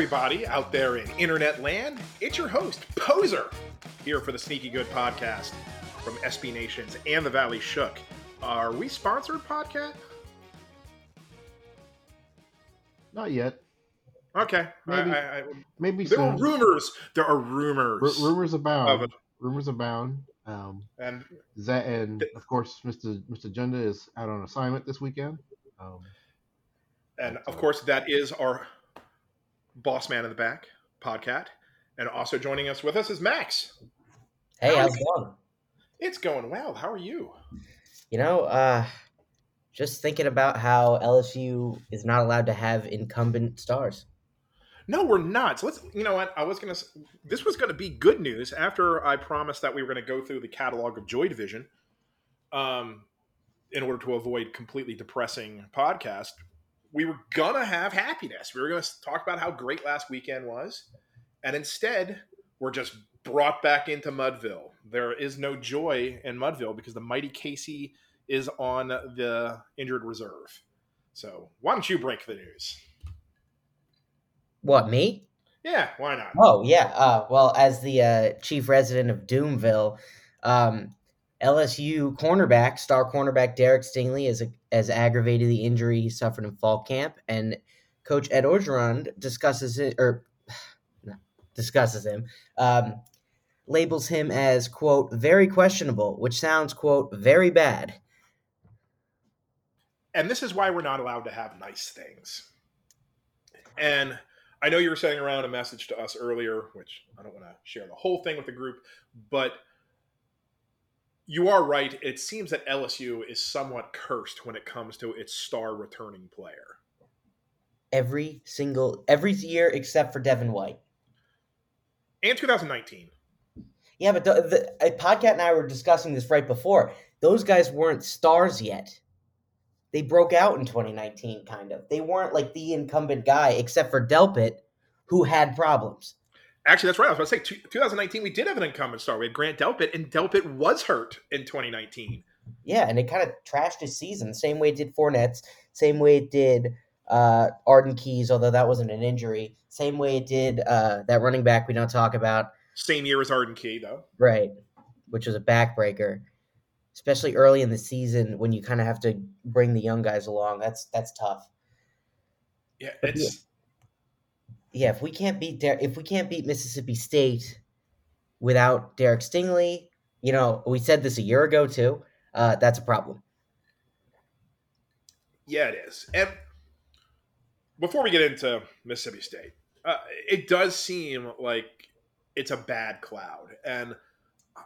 Everybody out there in internet land, it's your host, Poser, here for the Sneaky Good podcast from SB Nations and the Valley Shook. Are we sponsored, podcast? Not yet. Okay. Maybe. I, I, Maybe there are rumors. There are rumors. Ru- rumors abound. of. Rumors abound. Um, And that and of course, Mr. Mr. Junda is out on assignment this weekend. Um, and of course, that is our boss man in the back, Podcat. And also joining us with us is Max. Hey, how's it going? It's going well. How are you? You know, uh, just thinking about how LSU is not allowed to have incumbent stars. No, we're not. So let's. You know what? I was gonna. This was gonna be good news after I promised that we were gonna go through the catalog of Joy Division, um, in order to avoid completely depressing podcast. We were gonna have happiness. We were gonna talk about how great last weekend was, and instead we're just brought back into Mudville. There is no joy in Mudville because the mighty Casey is on the injured reserve. So why don't you break the news? What, me? Yeah, why not? Oh, yeah. Uh, well, as the uh, chief resident of Doomville, um, LSU cornerback, star cornerback Derek Stingley, has, has aggravated the injury he suffered in fall camp, and Coach Ed Orgeron discusses it, or discusses him, um, labels him as, quote, very questionable, which sounds, quote, very bad. and this is why we're not allowed to have nice things. And I know you were sending around a message to us earlier, which I don't want to share the whole thing with the group, but you are right. It seems that LSU is somewhat cursed when it comes to its star returning player. Every single, every year except for Devin White. And 2019. Yeah, but the, the uh, Podcat and I were discussing this right before. Those guys weren't stars yet. They broke out in 2019, kind of. They weren't like the incumbent guy, except for Delpit, who had problems. Actually, that's right. I was about to say, two- 2019, we did have an incumbent star. We had Grant Delpit, and Delpit was hurt in 2019. Yeah, and it kind of trashed his season. Same way it did Fournette's. Same way it did uh, Arden Key's, although that wasn't an injury. Same way it did uh, that running back we don't talk about, Same year as Arden Key, though. right? Which was a backbreaker, especially early in the season when you kind of have to bring the young guys along. That's that's tough. Yeah, it's. Yeah, if we can't beat Der- if we can't beat Mississippi State without Derek Stingley, you know, we said this a year ago too. Uh, that's a problem. Yeah, it is. And before we get into Mississippi State, uh, it does seem like it's a bad cloud. And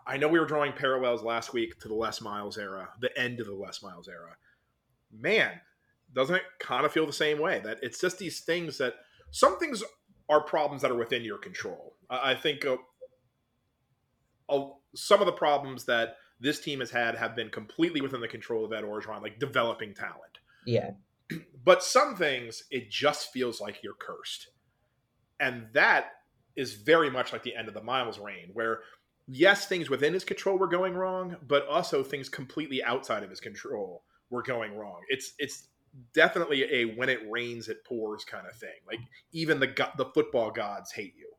I know we were drawing parallels last week to the Les Miles era, the end of the Les Miles era. Man, doesn't it kind of feel the same way? That it's just these things that some things are problems that are within your control. I think uh, uh, some of the problems that this team has had have been completely within the control of Ed Orgeron, like developing talent. Yeah, But some things, it just feels like you're cursed. And that is very much like the end of the Miles reign, where yes, things within his control were going wrong, but also things completely outside of his control were going wrong. It's it's definitely a when it rains it pours kind of thing. Like even the go- the football gods hate you.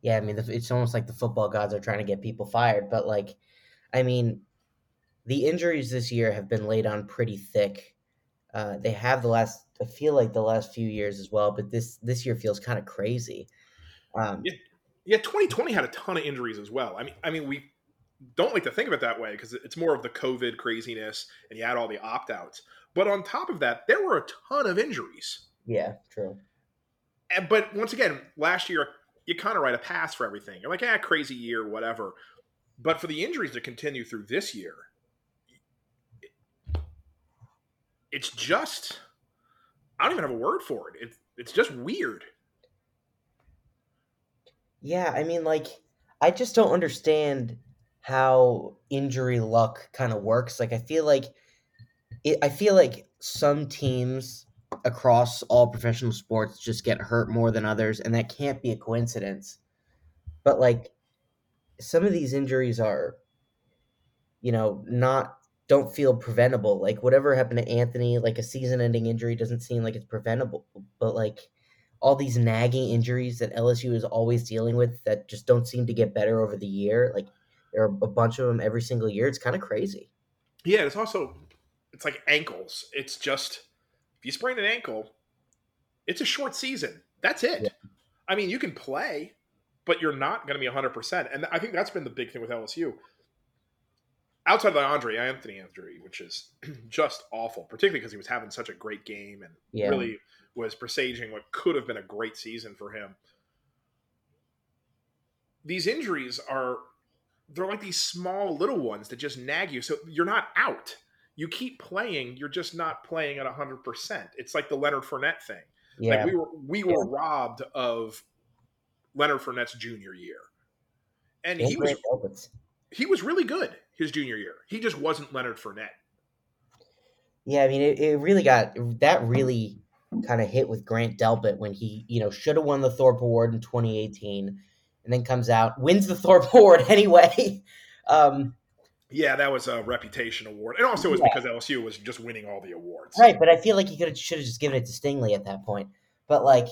yeah. I mean, it's almost like the football gods are trying to get people fired. But like, I mean, the injuries this year have been laid on pretty thick. Uh, they have the last. I feel like the last few years as well, but this this year feels kind of crazy. Um, Yeah. Yeah, 2020 had a ton of injuries as well. I mean, I mean, we don't like to think of it that way because it's more of the COVID craziness, and you had all the opt outs. But on top of that, there were a ton of injuries. yeah, true. And, but once again, last year you kind of write a pass for everything. You're like, ah, crazy year, whatever. But for the injuries to continue through this year, it's just I don't even have a word for it. It's it's just weird. Yeah, I mean, like, I just don't understand how injury luck kind of works. Like, I feel like it, I feel like some teams across all professional sports just get hurt more than others, and that can't be a coincidence. But like, some of these injuries are, you know, not don't feel preventable. Like whatever happened to Anthony, like a season-ending injury doesn't seem like it's preventable. But like all these nagging injuries that LSU is always dealing with that just don't seem to get better over the year. Like there are a bunch of them every single year. It's kind of crazy. Yeah, it's also it's like ankles. It's just if you sprain an ankle, it's a short season. That's it. Yeah. I mean, you can play, but you're not going to be 100%. And I think that's been the big thing with LSU. Outside of the Andre Anthony injury, which is just awful, particularly because he was having such a great game and yeah. really was presaging what could have been a great season for him. These injuries are they're like these small little ones that just nag you. So you're not out. You keep playing, you're just not playing at 100%. It's like the Leonard Fournette thing. Yeah. Like we were we were yeah. robbed of Leonard Fournette's junior year. And he was he was really good his junior year. He just wasn't Leonard Fournette. Yeah, I mean, it, it really got that really kind of hit with Grant Delpit when he, you know, should have won the Thorpe Award in 2018, and then comes out wins the Thorpe Award anyway. um, yeah, that was a reputation award, and also it was yeah. because LSU was just winning all the awards. Right, but I feel like he could have should have just given it to Stingley at that point. But like,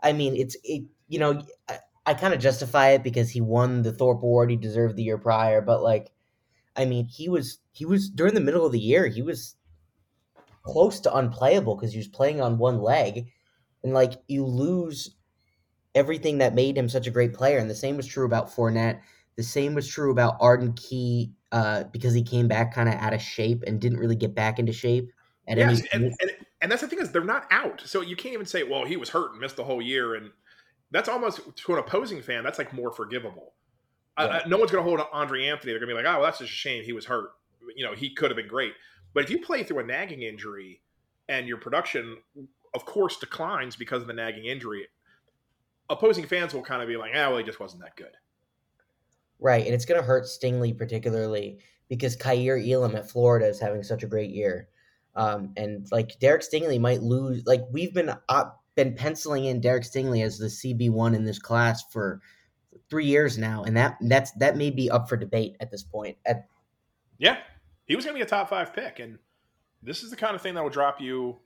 I mean, it's it, you know, I, I kind of justify it because he won the Thorpe Award, he deserved the year prior, but like, I mean, he was he was during the middle of the year, he was close to unplayable because he was playing on one leg, and like you lose everything that made him such a great player. And the same was true about Fournette. The same was true about Arden Key uh, because he came back kind of out of shape and didn't really get back into shape. At yes, and, and, and that's the thing is they're not out, so you can't even say, well, he was hurt and missed the whole year, and that's almost to an opposing fan. That's like more forgivable. Yeah. Uh, no one's going to hold Andre Anthony. They're going to be like, oh, well, that's just a shame. He was hurt. You know, he could have been great. But if you play through a nagging injury and your production, of course, declines because of the nagging injury, opposing fans will kind of be like, "Ah, well, he just wasn't that good." Right, and it's going to hurt Stingley particularly because Kaiir Elam at Florida is having such a great year, um, and like Derek Stingley might lose. Like we've been uh, been penciling in Derek Stingley as the CB one in this class for three years now, and that that's that may be up for debate at this point. At yeah, he was going to be a top five pick, and this is the kind of thing that will drop you,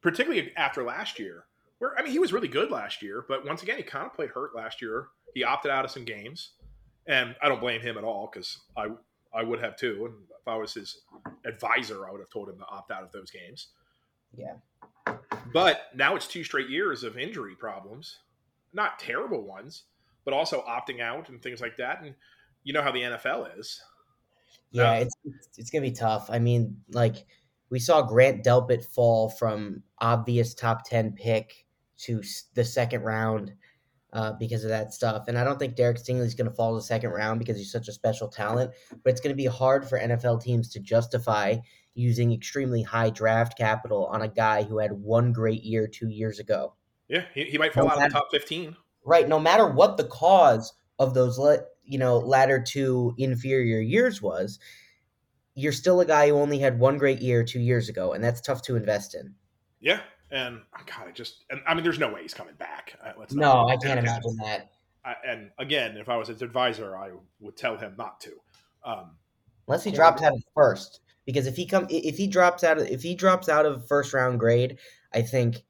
particularly after last year. Where I mean, he was really good last year, but once again, he kind of played hurt last year. He opted out of some games, and I don't blame him at all because I I would have too. And if I was his advisor, I would have told him to opt out of those games. Yeah. But now it's two straight years of injury problems, not terrible ones, but also opting out and things like that. And you know how the NFL is. Yeah, uh, it's it's gonna be tough. I mean, like we saw Grant Delpit fall from obvious top ten pick to the second round uh, because of that stuff, and I don't think Derek Stingley's gonna fall to the second round because he's such a special talent. But it's gonna be hard for NFL teams to justify using extremely high draft capital on a guy who had one great year two years ago. Yeah, he, he might fall no out matter, of the top fifteen. Right, no matter what the cause of those you know latter two inferior years was, you're still a guy who only had one great year two years ago, and that's tough to invest in. Yeah, and God, I just and I mean, there's no way he's coming back. Uh, let's no, I can't imagine that. I, and again, if I was his advisor, I would tell him not to. Um, Unless he drops out of first, because if he come if he drops out of if he drops out of first round grade, I think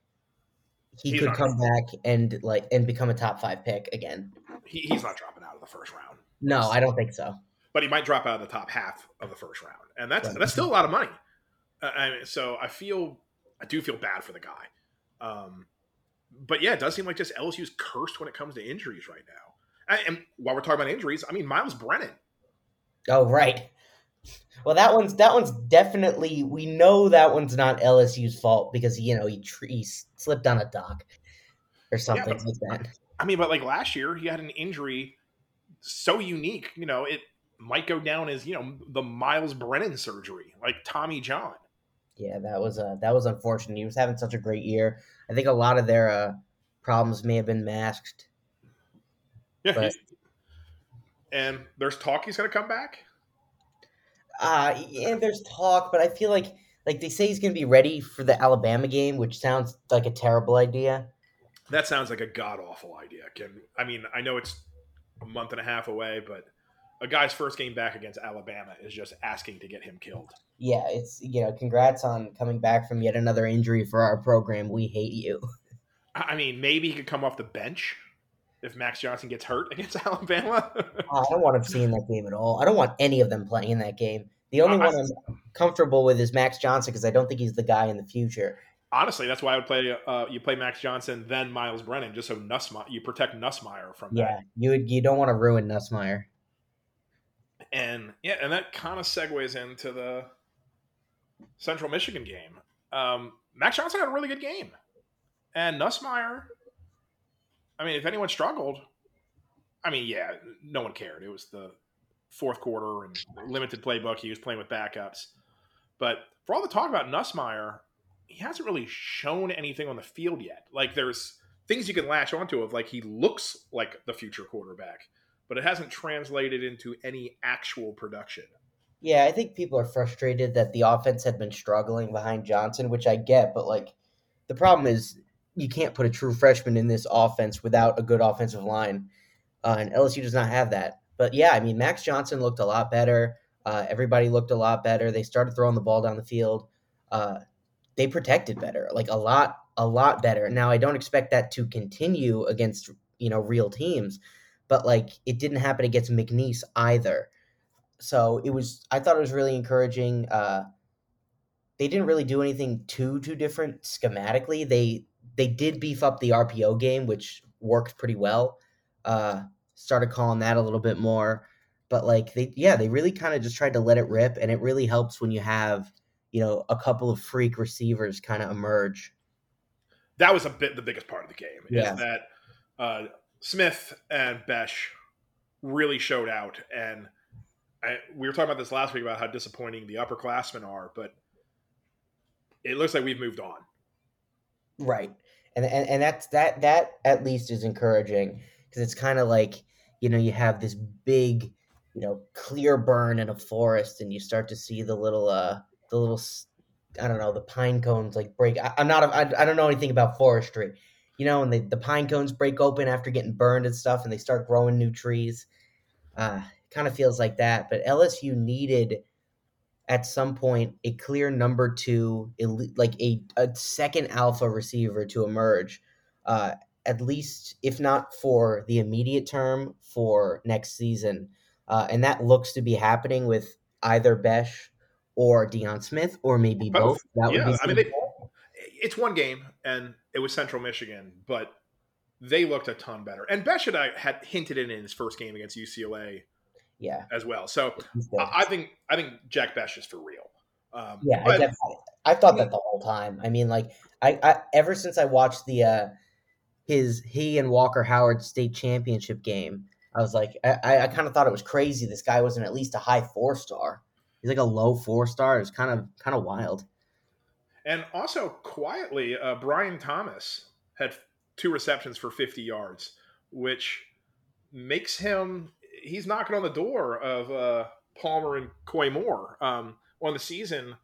he could come back and like and become a top five pick again. He, he's not dropping out of the first round. No, I don't think so. But he might drop out of the top half of the first round, and that's right. that's still a lot of money. Uh, I mean, so I feel I do feel bad for the guy. Um, but yeah, it does seem like just LSU's cursed when it comes to injuries right now. And, and while we're talking about injuries, I mean Myles Brennan. Oh right. Well, that one's that one's definitely we know that one's not LSU's fault because you know he, he slipped on a dock or something yeah, but, like that. I mean, but like last year he had an injury so unique. You know, it might go down as you know the Myles Brennan surgery, like Tommy John. Yeah, that was uh, that was unfortunate. He was having such a great year. I think a lot of their uh, problems may have been masked. Yeah, But- and there's talk he's going to come back. Uh yeah, there's talk, but I feel like like they say he's going to be ready for the Alabama game, which sounds like a terrible idea. That sounds like a god awful idea. Can I mean I know it's a month and a half away, but a guy's first game back against Alabama is just asking to get him killed. Yeah, it's you know, congrats on coming back from yet another injury for our program. We hate you. I mean, maybe he could come off the bench if Max Johnson gets hurt against Alabama. I don't want him seeing that game at all. I don't want any of them playing in that game. The only I- one I'm comfortable with is Max Johnson because I don't think he's the guy in the future. Honestly, that's why I would play. Uh, you play Max Johnson, then Myles Brennan, just so Nussmeier, you protect Nussmeier from Yeah, you would you don't want to ruin Nussmeier. And yeah, and that kind of segues into the Central Michigan game. Um, Max Johnson had a really good game, and Nussmeier. I mean, if anyone struggled, I mean, yeah, no one cared. It was the fourth quarter and limited playbook. He was playing with backups, but for all the talk about Nussmeier, he hasn't really shown anything on the field yet. Like there's things you can latch onto of like he looks like the future quarterback, but it hasn't translated into any actual production. Yeah, I think people are frustrated that the offense had been struggling behind Johnson, which I get, but like the problem is you can't put a true freshman in this offense without a good offensive line, uh, and LSU does not have that. But yeah, I mean Max Johnson looked a lot better. Uh, everybody looked a lot better. They started throwing the ball down the field. Uh, they protected better, like a lot, a lot better. Now I don't expect that to continue against you know real teams, but like it didn't happen against McNeese either so it was i thought it was really encouraging uh they didn't really do anything too too different schematically they they did beef up the rpo game which worked pretty well uh started calling that a little bit more but like they yeah they really kind of just tried to let it rip and it really helps when you have you know a couple of freak receivers kind of emerge That was a bit the biggest part of the game. Yeah. Is that uh, Smith and Bech really showed out, and I, we were talking about this last week about how disappointing the upperclassmen are, but it looks like we've moved on. Right. And and, and that's that that at least is encouraging because it's kind of like, you know, you have this big, you know, clear burn in a forest and you start to see the little uh the little I don't know, the pine cones like break. I, I'm not I, I don't know anything about forestry. You know, and the the pine cones break open after getting burned and stuff and they start growing new trees. Uh kind of feels like that, but LSU needed at some point a clear number two, like a, a second alpha receiver to emerge, uh, at least if not for the immediate term for next season, uh, and that looks to be happening with either Bech or Deion Smith or maybe both. Both. That Yeah, would be I mean, they- It's one game, and it was Central Michigan, but they looked a ton better. And Bech had, hinted it in his first game against UCLA yeah. as well. So. I I think I think Jack Bech is for real. Um, Yeah, I but- definitely. I thought that the whole time. I mean, like, I, I ever since I watched the uh his he and Walker Howard state championship game, I was like, I, I, I kind of thought it was crazy. This guy wasn't at least a high four star. He's like a low four star. It's kind of kind of wild. And also quietly, uh, Brian Thomas had two receptions for 50 yards, which makes him he's knocking on the door of uh, Palmer and Koy Moore. Um, on the season,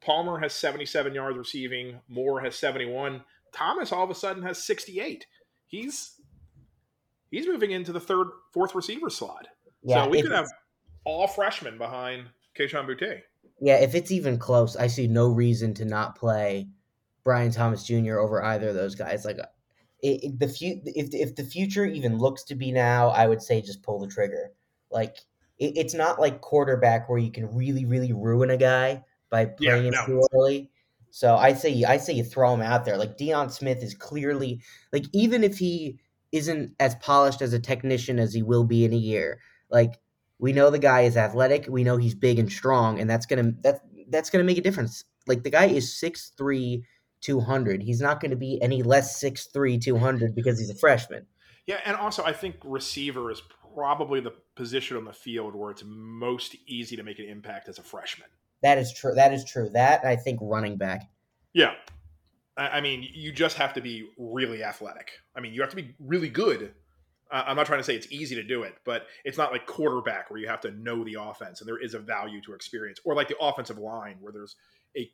Palmer has 77 yards receiving, Moore has 71. Thomas all of a sudden has 68. He's he's moving into the third, fourth receiver slot. Yeah, so we could have all freshmen behind Kayshon Boutte. Yeah. If it's even close, I see no reason to not play Brian Thomas Jr. over either of those guys. Like, it, it- the fu- if if the future even looks to be now, I would say just pull the trigger. Like, it, it's not like quarterback where you can really really ruin a guy by playing him no. too early. So I say I say you throw him out there. Like Deion Smith is clearly like even if he isn't as polished as a technician as he will be in a year, like we know the guy is athletic, we know he's big and strong, and that's gonna that's that's gonna make a difference. Like the guy is 6'3", 200. He's not gonna be any less 6'3", 200 because he's a freshman. Yeah, and also I think receiver is probably the position on the field where it's most easy to make an impact as a freshman. That is true. That is true. That I think running back. Yeah. I mean, you just have to be really athletic. I mean, you have to be really good. I'm not trying to say it's easy to do it, but it's not like quarterback where you have to know the offense and there is a value to experience, or like the offensive line where there's a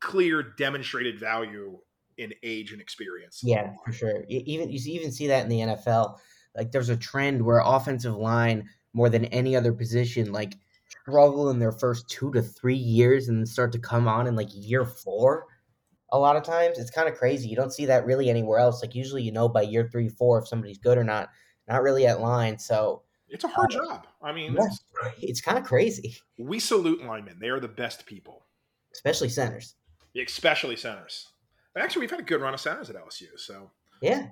clear demonstrated value in age and experience. Yeah, for sure. Even you even see that in the NFL. Like there's a trend where offensive line more than any other position like struggle in their first 2 to 3 years and then start to come on in like year 4 a lot of times. It's kind of crazy. You don't see that really anywhere else. Like usually you know by year 3 4 if somebody's good or not. Not really at line. So it's a hard uh, job. I mean, yeah, it's, it's kind of crazy. We salute linemen. They are the best people. Especially centers. Especially centers. Actually, we've had a good run of centers at LSU. So yeah,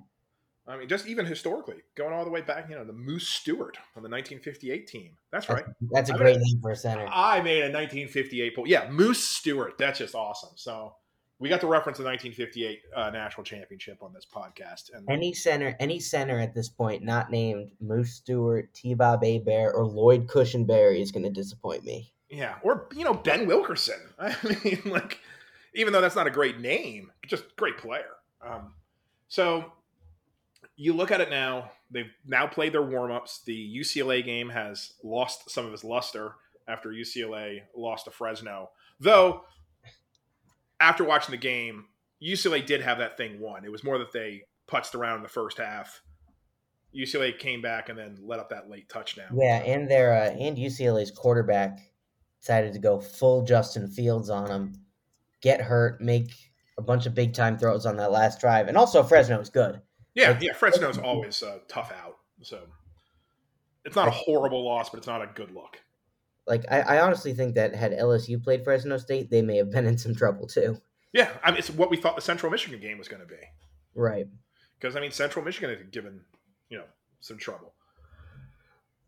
I mean, just even historically, going all the way back, you know, the Moose Stewart on the 1958 team. That's right. That's, a great name for a center. I made a 1958 poll. Yeah, Moose Stewart. That's just awesome. So we got to reference the 1958 uh, national championship on this podcast. And any center, any center at this point not named Moose Stewart, T. Bob Hebert, or Lloyd Cushenberry is going to disappoint me. Yeah, or you know Ben Wilkerson. I mean, like even though that's not a great name, just great player. Um, so you look at it now, they've now played their warm-ups. The UCLA game has lost some of its luster after UCLA lost to Fresno. Though after watching the game, UCLA did have that thing won. It was more that they putzed around in the first half. UCLA came back and then let up that late touchdown. Yeah, and their uh, and UCLA's quarterback decided to go full Justin Fields on him, get hurt, make a bunch of big time throws on that last drive, and also Fresno is good. Yeah, like, yeah, Fresno's always uh, tough out, so it's not a horrible loss, but it's not a good look. Like I, I honestly think that had LSU played Fresno State, they may have been in some trouble too. Yeah, I mean, it's what we thought the Central Michigan game was going to be. Right. Because I mean, Central Michigan had given you know some trouble.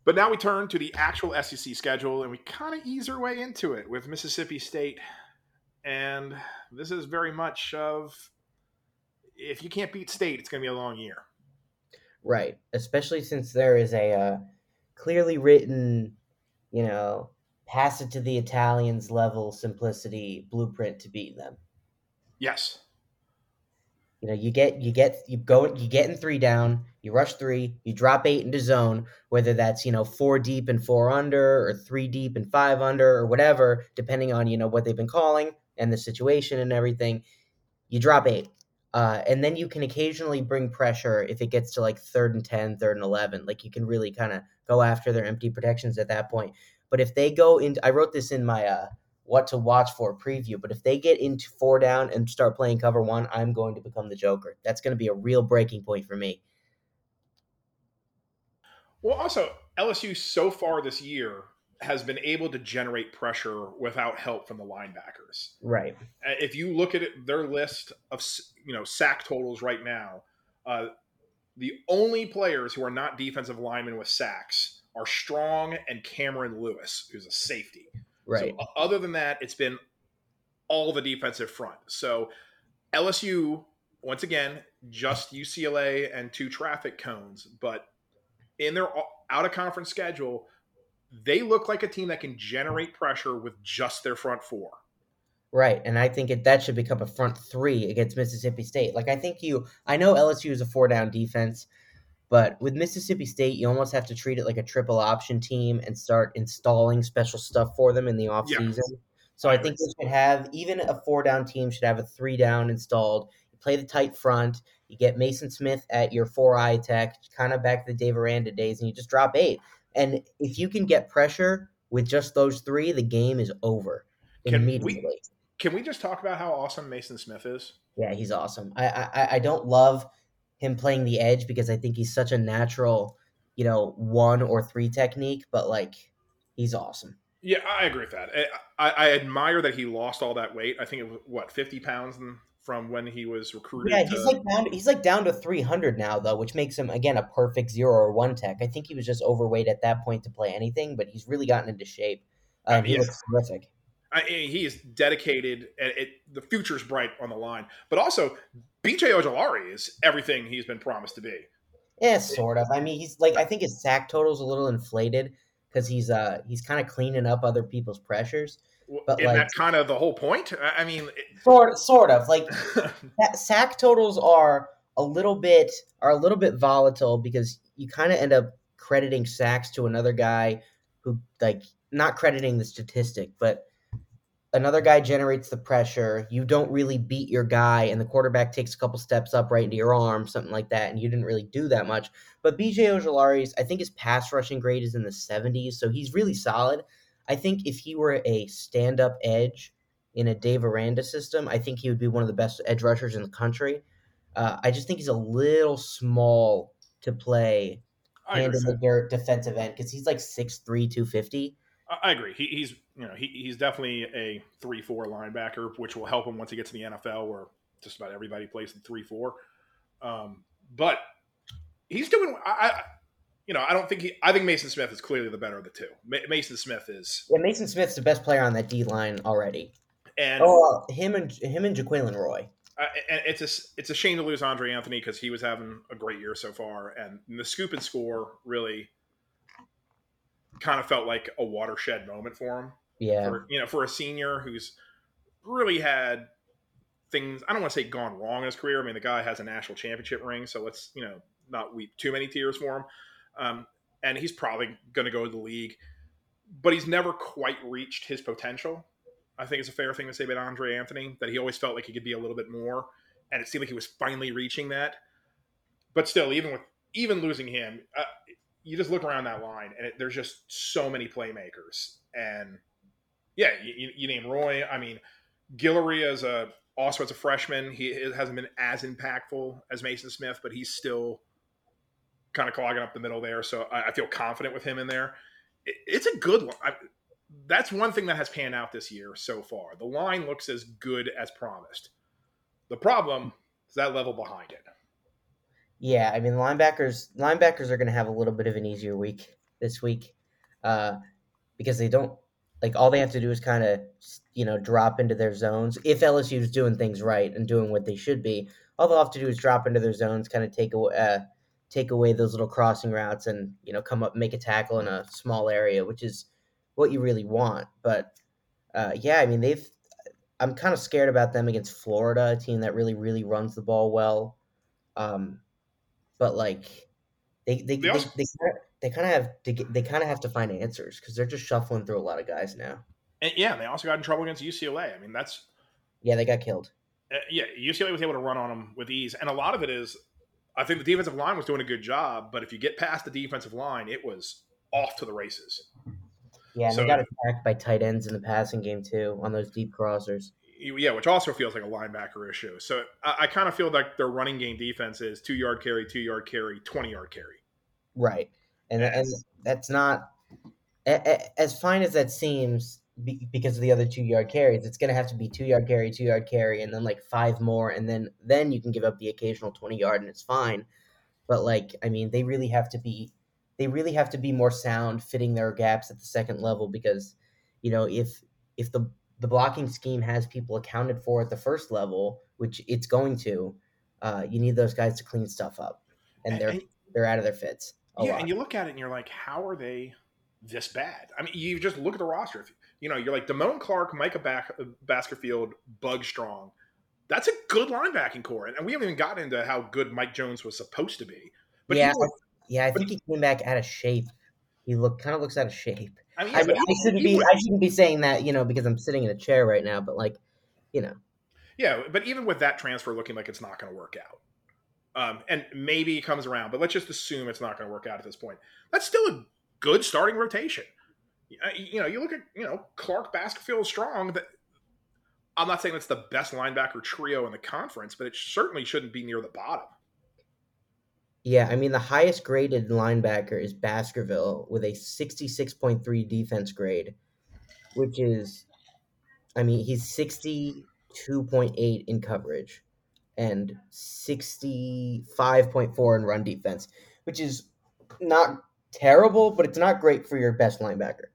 But now we turn to the actual SEC schedule, and we kind of ease our way into it with Mississippi State and this is very much of if you can't beat state, it's going to be a long year. Right, especially since there is a uh, clearly written, you know, pass it to the Italians level simplicity blueprint to beat them. Yes. You know, you get you get you go you get in three down, you rush three, you drop eight into zone, whether that's you know four deep and four under, or three deep and five under, or whatever, depending on you know what they've been calling and the situation and everything, you drop eight. Uh, and then you can occasionally bring pressure if it gets to like third and 10, third and 11. Like you can really kind of go after their empty protections at that point. But if they go into, I wrote this in my uh, what to watch for preview, but if they get into four down and start playing cover one, I'm going to become the Joker. That's going to be a real breaking point for me. Well, also, LSU so far this year has been able to generate pressure without help from the linebackers. Right. If you look at it, their list of you know sack totals right now, uh, the only players who are not defensive linemen with sacks are Strong and Cameron Lewis, who's a safety. Right. So other than that, it's been all the defensive front. So LSU, once again, just UCLA and two traffic cones, but in their out of conference schedule they look like a team that can generate pressure with just their front four. Right, and I think it, that should become a front three against Mississippi State. Like I think you, I know LSU is a four down defense, but with Mississippi State, you almost have to treat it like a triple option team and start installing special stuff for them in the offseason. Yeah. So I think they should have even a four down team should have a three down installed. You play the tight front. You get Maason Smith at your four eye tech, kind of back to the Dave Aranda days, and you just drop eight. And if you can get pressure with just those three, the game is over can immediately. We, can we just talk about how awesome Maason Smith is? Yeah, he's awesome. I, I I don't love him playing the edge because I think he's such a natural, you know, one or three technique, but like he's awesome. Yeah, I agree with that. I, I, admire that he lost all that weight. I think it was what fifty pounds in from when he was recruited. Yeah, he's to... like down. He's like down to three hundred now, though, which makes him again a perfect zero or one tech. I think he was just overweight at that point to play anything, but he's really gotten into shape. Um, he looks terrific. I, he is dedicated, and it, the future's bright on the line. But also, BJ Ojulari is everything he's been promised to be. Yeah, sort of. I mean, he's like I think his sack total's a little inflated because he's uh he's kind of cleaning up other people's pressures. But Isn't like, that kind of the whole point? I mean, it... sort sort of like sack totals are a little bit are a little bit volatile because you kind of end up crediting sacks to another guy who like not crediting the statistic, but another guy generates the pressure. You don't really beat your guy, and the quarterback takes a couple steps up right into your arm, something like that, and you didn't really do that much. But BJ Ojulari's, I think his pass rushing grade is in the 70s, so he's really solid. I think if he were a stand up edge in a Dave Aranda system, I think he would be one of the best edge rushers in the country. Uh, I just think he's a little small to play hand in the dirt defensive end because he's like 6'3, 250. I agree. He, he's you know he, he's definitely a three four linebacker, which will help him once he gets to the NFL, where just about everybody plays in three four. Um, but he's doing. I, I, you know I don't think he. I think Maason Smith is clearly the better of the two. Ma- Maason Smith is. Yeah, Maason Smith's the best player on that D line already. And oh, him and him and Jaquelin Roy. Uh, and it's a it's a shame to lose Andre Anthony because he was having a great year so far, and the scoop and score really kind of felt like a watershed moment for him. Yeah, for, you know, for a senior who's really had things. I don't want to say gone wrong in his career. I mean, the guy has a national championship ring, so let's you know not weep too many tears for him. Um, and he's probably going to go to the league, but he's never quite reached his potential. I think it's a fair thing to say about Andre Anthony that he always felt like he could be a little bit more, and it seemed like he was finally reaching that. But still, even with even losing him, uh, you just look around that line, and it, there's just so many playmakers. And yeah, you, you name Roy. I mean, Guillory is a also as a freshman, he hasn't been as impactful as Maason Smith, but he's still kind of clogging up the middle there. So I, I feel confident with him in there. It, it's a good one that's one thing that has panned out this year so far. The line looks as good as promised. The problem is that level behind it. Yeah, I mean linebackers linebackers are going to have a little bit of an easier week this week uh, because they don't like all they have to do is kind of you know drop into their zones. If LSU is doing things right and doing what they should be, all they'll have to do is drop into their zones, kind of take away uh, take away those little crossing routes, and you know come up make a tackle in a small area, which is what you really want. But uh, yeah, I mean they've. I'm kind of scared about them against Florida, a team that really really runs the ball well. Um, but like they they they, also, they, they kind of have to get, they kind of have to find answers because they're just shuffling through a lot of guys now. And yeah, they also got in trouble against UCLA. I mean, that's yeah, they got killed. Uh, yeah, UCLA was able to run on them with ease, and a lot of it is, I think the defensive line was doing a good job, but if you get past the defensive line, it was off to the races. Yeah, and so, they got attacked by tight ends in the passing game too on those deep crossers. Yeah, which also feels like a linebacker issue. So I, I kind of feel like their running game defense is two yard carry, two yard carry, twenty yard carry. Right, and and that's not as fine as that seems because of the other two yard carries. It's going to have to be two yard carry, two yard carry, and then like five more, and then then you can give up the occasional twenty yard, and it's fine. But like, I mean, they really have to be they really have to be more sound fitting their gaps at the second level because you know if if the the blocking scheme has people accounted for at the first level which it's going to uh, you need those guys to clean stuff up and they're and, they're out of their fits yeah lot. and you look at it and you're like how are they this bad i mean you just look at the roster you know you're like Damone Clark Micah Back, Baskerville Bug Strong that's a good linebacking core and we haven't even gotten into how good Mike Jones was supposed to be but yeah, yeah, I think he came back out of shape. He look kind of looks out of shape. I mean, yeah, I, I shouldn't be I shouldn't be saying that, you know, because I'm sitting in a chair right now. But like, you know. Yeah, but even with that transfer looking like it's not going to work out, um, and maybe he comes around, but let's just assume it's not going to work out at this point. That's still a good starting rotation. Uh, you know, you look at you know Clark Baskerville Strong. That I'm not saying it's the best linebacker trio in the conference, but it certainly shouldn't be near the bottom. Yeah, I mean the highest graded linebacker is Baskerville with a 66.3 defense grade, which is I mean he's 62.8 in coverage and 65.4 in run defense, which is not terrible, but it's not great for your best linebacker.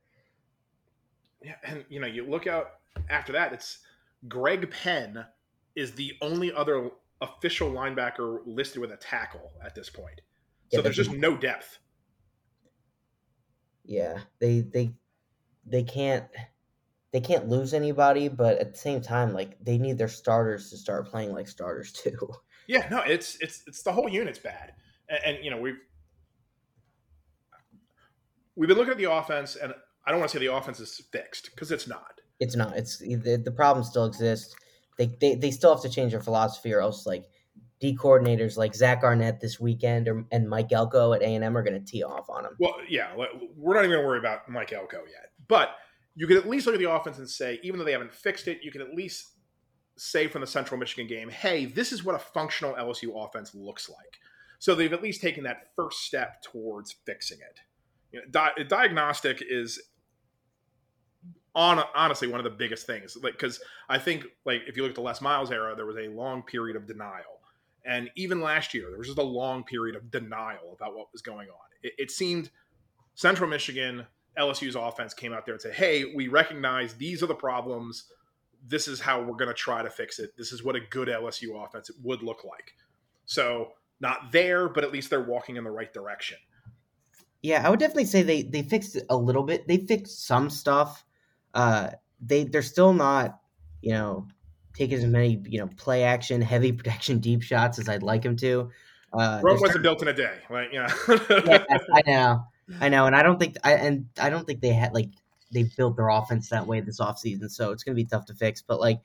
Yeah, and you know, you look out after that, it's Greg Penn is the only other official linebacker listed with a tackle at this point. So Yeah, there's just no depth. Yeah, they they they can't they can't lose anybody, but at the same time, like they need their starters to start playing like starters too. Yeah, no, it's it's it's the whole unit's bad, and, and you know we've we've been looking at the offense, and I don't want to say the offense is fixed because it's not. It's not. It's the, the problem still exists. They, they they still have to change their philosophy, or else like D coordinators like Zach Arnett this weekend or, and Mike Elko at A and M are going to tee off on them. Well, yeah, we're not even going to worry about Mike Elko yet, but you can at least look at the offense and say, even though they haven't fixed it, you can at least say from the Central Michigan game, hey, this is what a functional LSU offense looks like. So they've at least taken that first step towards fixing it. You know, di- diagnostic is on honestly one of the biggest things, like because I think like if you look at the Les Miles era, there was a long period of denial, and even last year there was just a long period of denial about what was going on. It, it seemed Central Michigan LSU's offense came out there and said, "Hey, we recognize these are the problems. This is how we're going to try to fix it. This is what a good LSU offense would look like." So not there, but at least they're walking in the right direction. Yeah, I would definitely say they they fixed a little bit. They fixed some stuff. Uh, they they're still not, you know, taking as many you know play action, heavy protection, deep shots as I'd like them to. Uh, Rome wasn't built in a day, right? yeah. yeah, I know, I know, and I don't think I and I don't think they had like they built their offense that way this offseason, so it's gonna be tough to fix. But like,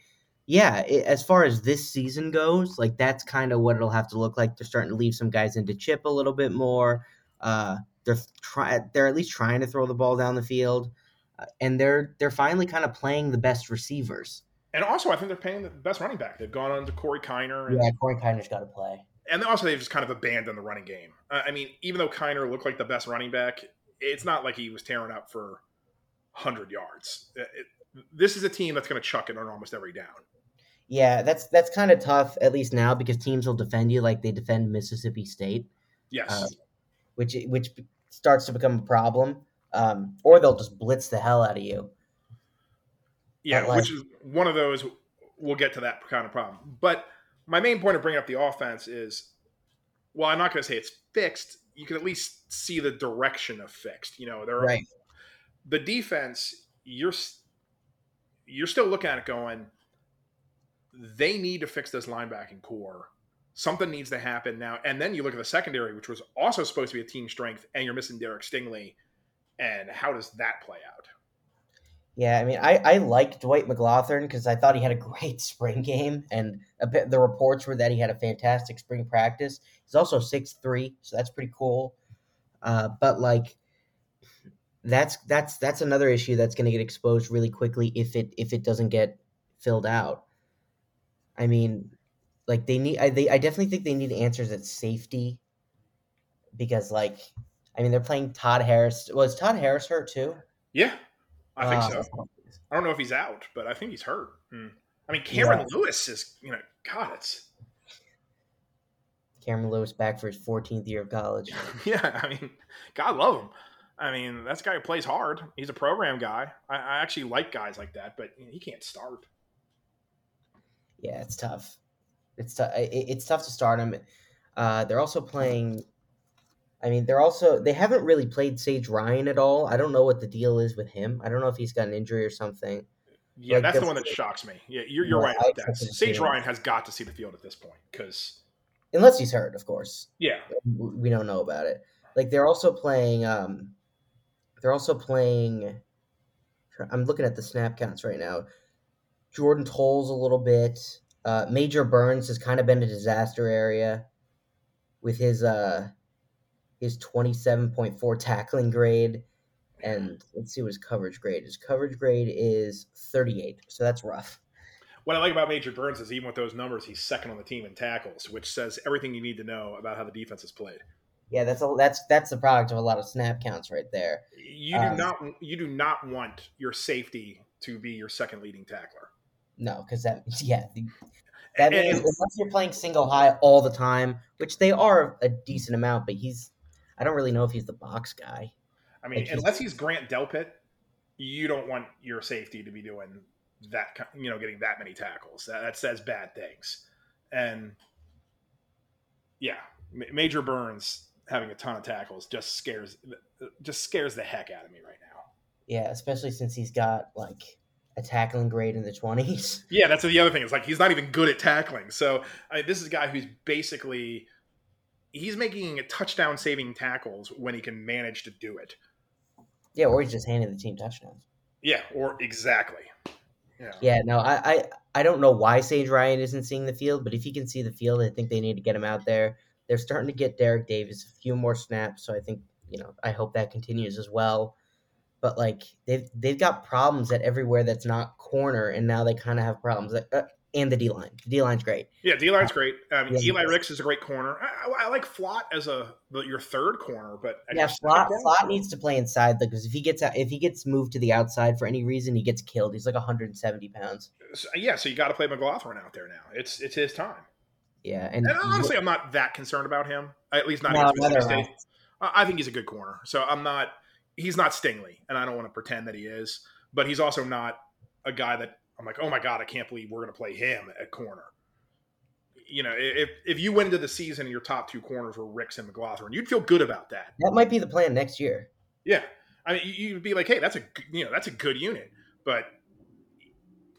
yeah, it, as far as this season goes, like that's kind of what it'll have to look like. They're starting to leave some guys into chip a little bit more. Uh, they're try they're at least trying to throw the ball down the field, and they're they're finally kind of playing the best receivers. and also, I think they're paying the best running back. They've gone on to Corey Kiner, and, Yeah, Corey Kiner's got to play. and also they've just kind of abandoned the running game. Uh, I mean, even though Kiner looked like the best running back, it's not like he was tearing up for hundred yards. It- it- this is a team that's going to chuck it on almost every down. Yeah, that's that's kind of tough at least now because teams will defend you like they defend Mississippi State. Yes. Uh, which which starts to become a problem. Um, or they'll just blitz the hell out of you. Yeah, like- which is one of those. We'll get to that kind of problem. But my main point of bringing up the offense is, well, I'm not going to say it's fixed. You can at least see the direction of fixed. You know, there are Right. the defense. You're you're still looking at it going. They need to fix this linebacking core. Something needs to happen now. And then you look at the secondary, which was also supposed to be a team strength, and you're missing Derek Stingley. And how does that play out? Yeah, I mean, I, I like Dwight McGlothern because I thought he had a great spring game, and bit, the reports were that he had a fantastic spring practice. He's also six three, so that's pretty cool. Uh, but like, that's that's that's another issue that's going to get exposed really quickly if it if it doesn't get filled out. I mean, like they need, I they I definitely think they need answers at safety because like, I mean, they're playing Todd Harris. Was Todd Harris hurt too? Yeah, I think Uh, so. I don't know if he's out, but I think he's hurt. Hmm. I mean, Cameron Yeah. Lewis is, you know, God, it's, Cameron Lewis back for his 14th year of college. yeah, I mean, God love him. I mean, that's a guy who plays hard. He's a program guy. I, I actually like guys like that, but you know, he can't start. Yeah, it's tough. It's tough. It's tough to start him. Uh, they're also playing. I mean, they're also they haven't really played Sage Ryan at all. I don't know what the deal is with him. I don't know if he's got an injury or something. Yeah, Like, that's the one that shocks me. Yeah, you're, you're right about that. expected to see Sage. Ryan has got to see the field at this point because, Unless he's hurt, of course. yeah, We don't know about it. Like they're also playing. Um, they're also playing. I'm looking at the snap counts right now. Jordan Toles a little bit. Uh, Major Burns has kind of been a disaster area with his uh his 27.4 tackling grade and let's see what his coverage grade is. Coverage grade is 38, so that's rough. what I like about Major Burns is even with those numbers, he's second on the team in tackles, which says everything you need to know about how the defense is played. Yeah, that's a, that's that's the product of a lot of snap counts right there. You do Um, not you do not want your safety to be your second leading tackler. No, because that yeah, the- that And- means unless you're playing single high all the time, which they are a decent amount, but he's I don't really know if he's the box guy. I mean, Like unless he's Grant Delpit, you don't want your safety to be doing that, you know, getting that many tackles. That, that says bad things. And yeah, Major Burns, having a ton of tackles just scares just scares the heck out of me right now. Yeah, especially since he's got like a tackling grade in the twenties. Yeah, that's the other thing. It's like he's not even good at tackling. So I mean, this is a guy who's basically he's making a touchdown saving tackles when he can manage to do it. Yeah, or he's just handing the team touchdowns. Yeah, or exactly. Yeah. Yeah, no, I, I I don't know why Sage Ryan isn't seeing the field, but if he can see the field, I think they need to get him out there. They're starting to get Derrick Davis a few more snaps, so I think you know I hope that continues as well. But like they've they've got problems at everywhere that's not corner, and now they kind of have problems. Uh, and the D line. The D line's great. Yeah, D line's great. Um, yeah, Eli Ricks is a great corner. I, I, like Flott as a your third corner, but I yeah, Flott, Flott needs to play inside because if he gets out, if he gets moved to the outside for any reason, he gets killed. He's like 170 pounds. So, yeah, so you got to play McGlothern out there now. It's it's his time. Yeah, and, and honestly, I'm not that concerned about him. At least not no, against State. I think he's a good corner, so I'm not. He's not Stingley, and I don't want to pretend that he is, but he's also not a guy that I'm like, oh my god, I can't believe we're going to play him at corner. You know, if if you went into the season and your top two corners were Ricks and McGlothern, you'd feel good about that. That might be the plan next year. Yeah, I mean, you'd be like, hey, that's a you know that's a good unit, but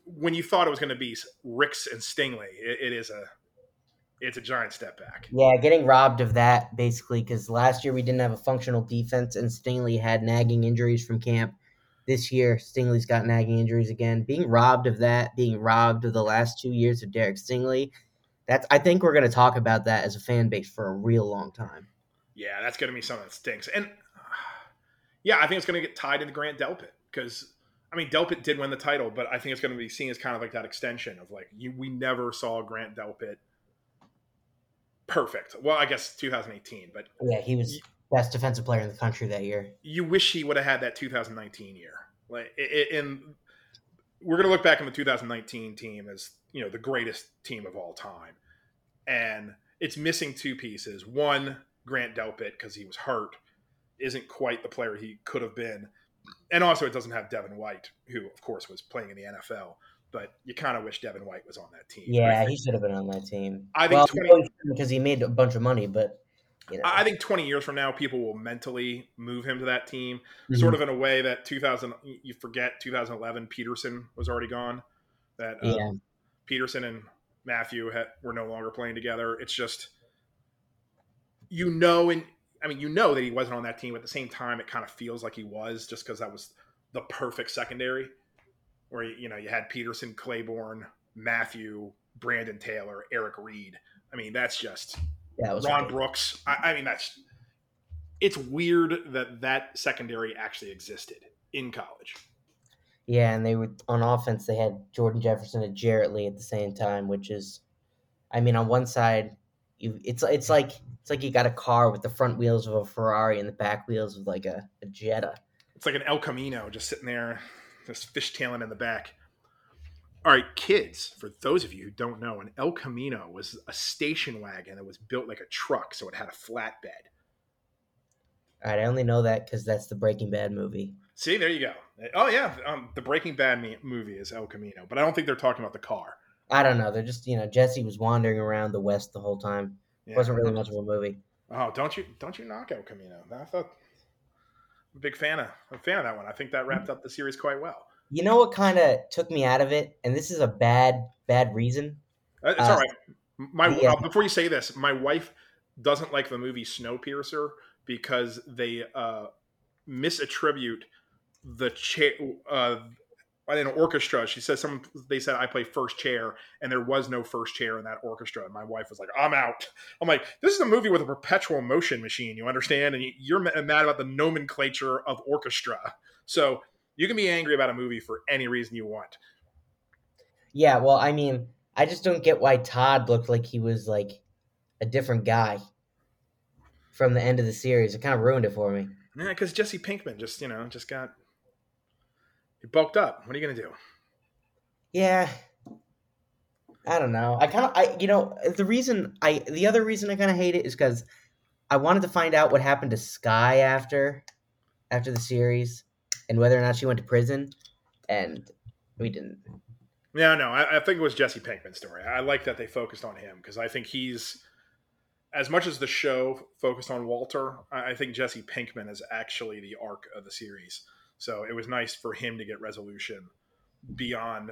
when you thought it was going to be Ricks and Stingley, it, it is a it's a giant step back. Yeah, getting robbed of that basically because last year we didn't have a functional defense and Stingley had nagging injuries from camp this year, Stingley's got nagging injuries again. Being robbed of that, being robbed of the last two years of Derek Stingley, that's I think we're going to talk about that as a fan base for a real long time. Yeah, that's going to be something that stinks. And yeah, I think it's going to get tied into Grant Delpit because I mean Delpit did win the title, but I think it's going to be seen as kind of like that extension of like you, we never saw Grant Delpit perfect. Well, I guess 2018, but yeah, he was best defensive player in the country that year. You wish he would have had that 2019 year. Like, and we're going to look back on the 2019 team as you know the greatest team of all time, and it's missing two pieces. One, Grant Delpit because he was hurt, isn't quite the player he could have been, and also it doesn't have Devin White, who of course was playing in the NFL. But you kind of wish Devin White was on that team. Yeah, think, he should have been on that team. I think well, 20, because he made a bunch of money, but you know? I think 20 years from now, people will mentally move him to that team, mm-hmm. sort of in a way that 2000, you forget 2011, Peterson was already gone. That yeah. Peterson and Mathieu had, were no longer playing together. It's just, you know, and I mean, you know that he wasn't on that team. but At the same time, it kind of feels like he was just because that was the perfect secondary where, you know, you had Peterson, Claiborne, Mathieu, Brandon Taylor, Eric Reid. I mean, that's just yeah, Ron Brooks. I, I mean, that's it's weird that that secondary actually existed in college. Yeah, and they were on offense. They had Jordan Jefferson and Jarrett Lee at the same time, which is, I mean, on one side, you it's it's like it's like you got a car with the front wheels of a Ferrari and the back wheels of like a, a Jetta. It's like an El Camino just sitting there, just fishtailing in the back. All right, kids, for those of you who don't know, an El Camino was a station wagon that was built like a truck, so it had a flatbed. All right, I only know that because that's the Breaking Bad movie. See, there you go. Oh yeah, um, the Breaking Bad me- movie is El Camino, but I don't think they're talking about the car. I don't know. They're just you know Jesse was wandering around the West the whole time. Yeah. It wasn't really much of a movie. Oh, don't you don't you knock El Camino? I thought I'm a big fan of a fan of that one. I think that wrapped up the series quite well. You know what kind of took me out of it, and this is a bad, bad reason. Uh, it's uh, all right. My yeah. uh, before you say this, my wife doesn't like the movie Snowpiercer because they uh, misattribute the chair uh, in an orchestra. She says some they said I play first chair, and there was no first chair in that orchestra. And my wife was like, "I'm out." I'm like, "This is a movie with a perpetual motion machine. You understand?" And you're mad about the nomenclature of orchestra. So you can be angry about a movie for any reason you want. Yeah, well, I mean, I just don't get why Todd looked like he was like a different guy from the end of the series. It kind of ruined it for me. Yeah, because Jesse Pinkman just you know just got he bulked up. What are you gonna do? Yeah, I don't know. I kind of I you know the reason I the other reason I kind of hate it is because I wanted to find out what happened to Sky after after the series and whether or not she went to prison, and we didn't. Yeah, no, I, I think it was Jesse Pinkman's story. I like that they focused on him because I think he's. as much as the show focused on Walter, I think Jesse Pinkman is actually the arc of the series. So it was nice for him to get resolution beyond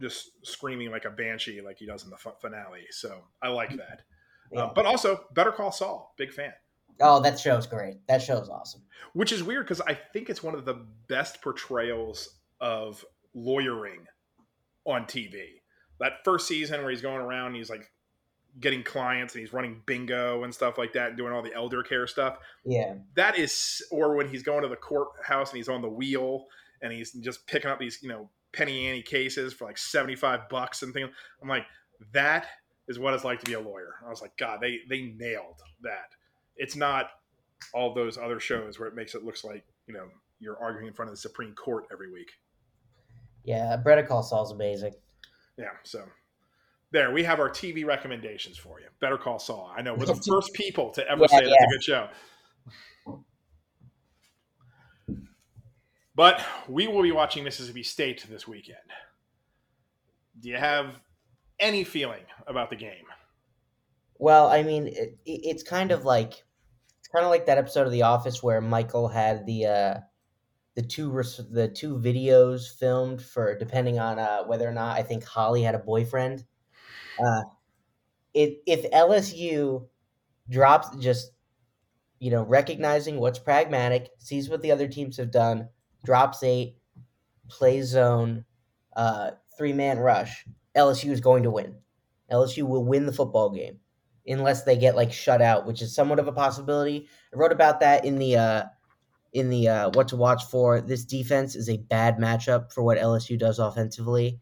just screaming like a banshee like he does in the finale. So I like that. Yeah. Um, but also, Better Call Saul, big fan. Oh, that show's great. That show's awesome. Which is weird because I think it's one of the best portrayals of lawyering on TV. That first season where he's going around, he's like getting clients and he's running bingo and stuff like that and doing all the elder care stuff. Yeah. That is or when he's going to the courthouse and he's on the wheel and he's just picking up these, you know, penny ante cases for like 75 bucks and things. I'm like, that is what it's like to be a lawyer. I was like, God, they they nailed that. It's not all those other shows where it makes it looks like, you know, you're arguing in front of the Supreme Court every week. Yeah, Better Call Saul's amazing. Yeah, so there we have our TV recommendations for you. Better Call Saul. I know we're the first people to ever yeah, say that's yeah. a good show. But we will be watching Mississippi State this weekend. Do you have any feeling about the game? Well, I mean, it, it's kind of like it's kind of like that episode of The Office where Michael had the uh, the two the two videos filmed for depending on uh, whether or not I think Holly had a boyfriend uh, if if LSU drops just you know recognizing what's pragmatic, sees what the other teams have done, drops eight, plays zone, uh, three man rush, LSU is going to win. LSU will win the football game unless they get like shut out, which is somewhat of a possibility. I wrote about that in the uh, in the uh, what to watch for. This defense is a bad matchup for what LSU does offensively.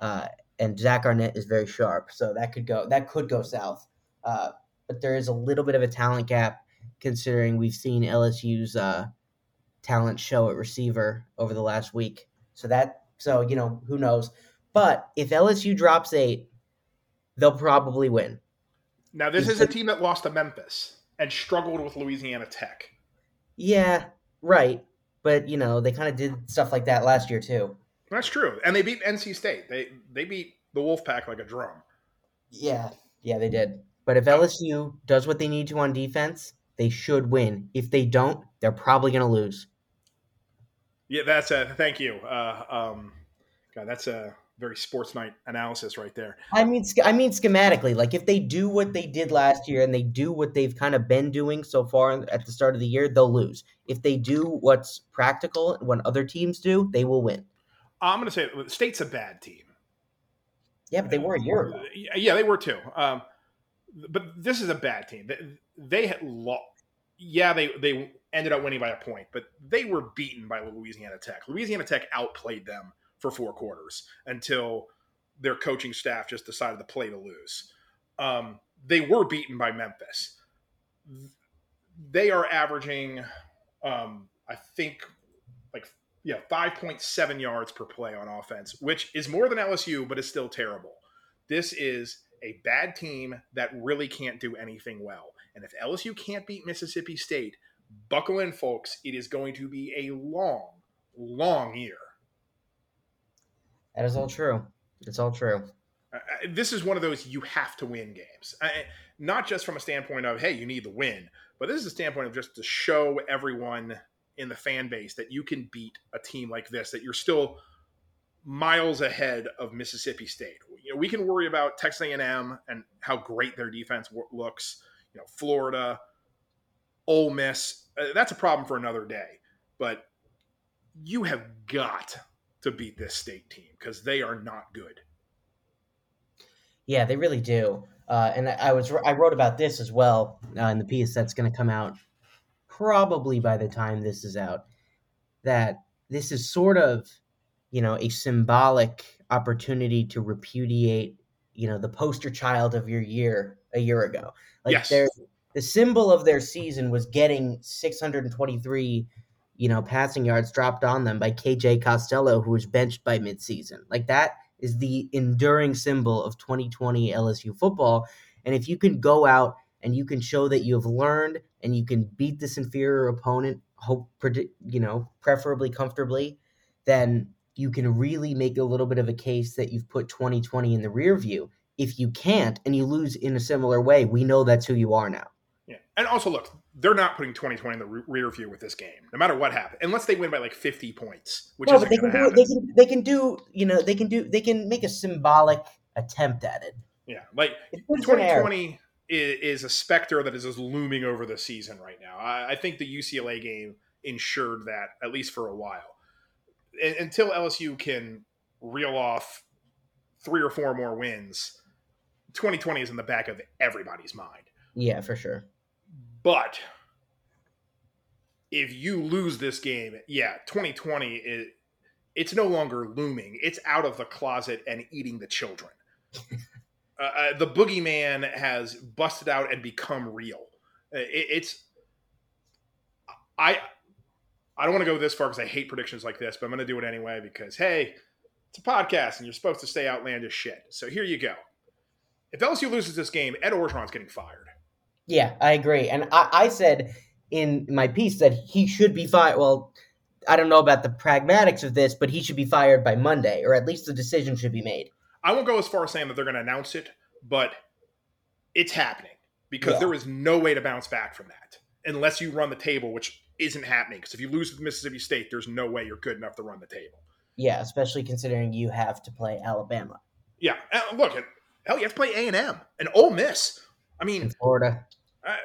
Uh, and Zach Arnett is very sharp, so that could go that could go south. Uh, but there is a little bit of a talent gap considering we've seen LSU's uh, talent show at receiver over the last week. So that so you know who knows. But if LSU drops eight, they'll probably win. Now this is a team that lost to Memphis and struggled with Louisiana Tech. Yeah, right. But you know they kind of did stuff like that last year too. That's true, and they beat NC State. They they beat the Wolfpack like a drum. Yeah, yeah, they did. But if LSU does what they need to on defense, they should win. If they don't, they're probably going to lose. Yeah, that's a thank you. Uh, um, God, that's a very sports night analysis right there. I mean, I mean schematically, like if they do what they did last year and they do what they've kind of been doing so far at the start of the year, they'll lose. If they do what's practical, when other teams do, they will win. I'm going to say the state's a bad team. Yeah, but they were a year ago. Yeah, they were too. Um, but this is a bad team. They, they had lost. Yeah, they they ended up winning by a point, but they were beaten by Louisiana Tech. Louisiana Tech outplayed them for four quarters until their coaching staff just decided to play to lose. Um, they were beaten by Memphis. They are averaging, um, I think, like yeah, 5.7 yards per play on offense, which is more than LSU, but is still terrible. This is a bad team that really can't do anything well. And if LSU can't beat Mississippi State, buckle in, folks. It is going to be a long, long year. That is all true. It's all true. Uh, this is one of those you have to win games. Uh, not just from a standpoint of, hey, you need the win, but this is a standpoint of just to show everyone in the fan base that you can beat a team like this, that you're still miles ahead of Mississippi State. You know, we can worry about Texas A&M and how great their defense looks. You know, Florida, Ole Miss. Uh, that's a problem for another day. But you have got to beat this state team because they are not good. Yeah, they really do. Uh, and I was I wrote about this as well uh, in the piece that's going to come out probably by the time this is out, that this is sort of, you know, a symbolic opportunity to repudiate, you know, the poster child of your year a year ago. Like yes. their the symbol of their season was getting 623, you know, passing yards dropped on them by KJ Costello, who was benched by midseason. Like that is the enduring symbol of 2020 LSU football. And if you can go out and you can show that you have learned and you can beat this inferior opponent hope you know preferably comfortably then you can really make a little bit of a case that you've put 2020 in the rear view if you can't and you lose in a similar way, we know that's who you are now. Yeah, and also look, they're not putting 2020 in the re- rear view with this game, no matter what happens, unless they win by like 50 points, which No, but they can do they happen. can they can do you know they can do they can make a symbolic attempt at it. Yeah, like It's good for an error. 2020 is, is a specter that is just looming over the season right now. I, I think the UCLA game ensured that at least for a while, and, until LSU can reel off three or four more wins. 2020 is in the back of everybody's mind. Yeah, for sure. But if you lose this game, yeah, 2020 is it's no longer looming. It's out of the closet and eating the children. uh, uh, the boogeyman has busted out and become real. Uh, It, it's I I don't want to go this far because I hate predictions like this, but I'm going to do it anyway because hey, it's a podcast and you're supposed to say outlandish shit. So here you go. If LSU loses this game, Ed Orgeron's getting fired. Yeah, I agree. And I, I said in my piece that he should be fired. Well, I don't know about the pragmatics of this, but he should be fired by Monday, or at least the decision should be made. I won't go as far as saying that they're going to announce it, but it's happening because Yeah. there is no way to bounce back from that unless you run the table, which isn't happening. Because if you lose to Mississippi State, there's no way you're good enough to run the table. Yeah, especially considering you have to play Alabama Yeah, look, hell, you have to play A and M and Ole Miss. I mean, and Florida. I,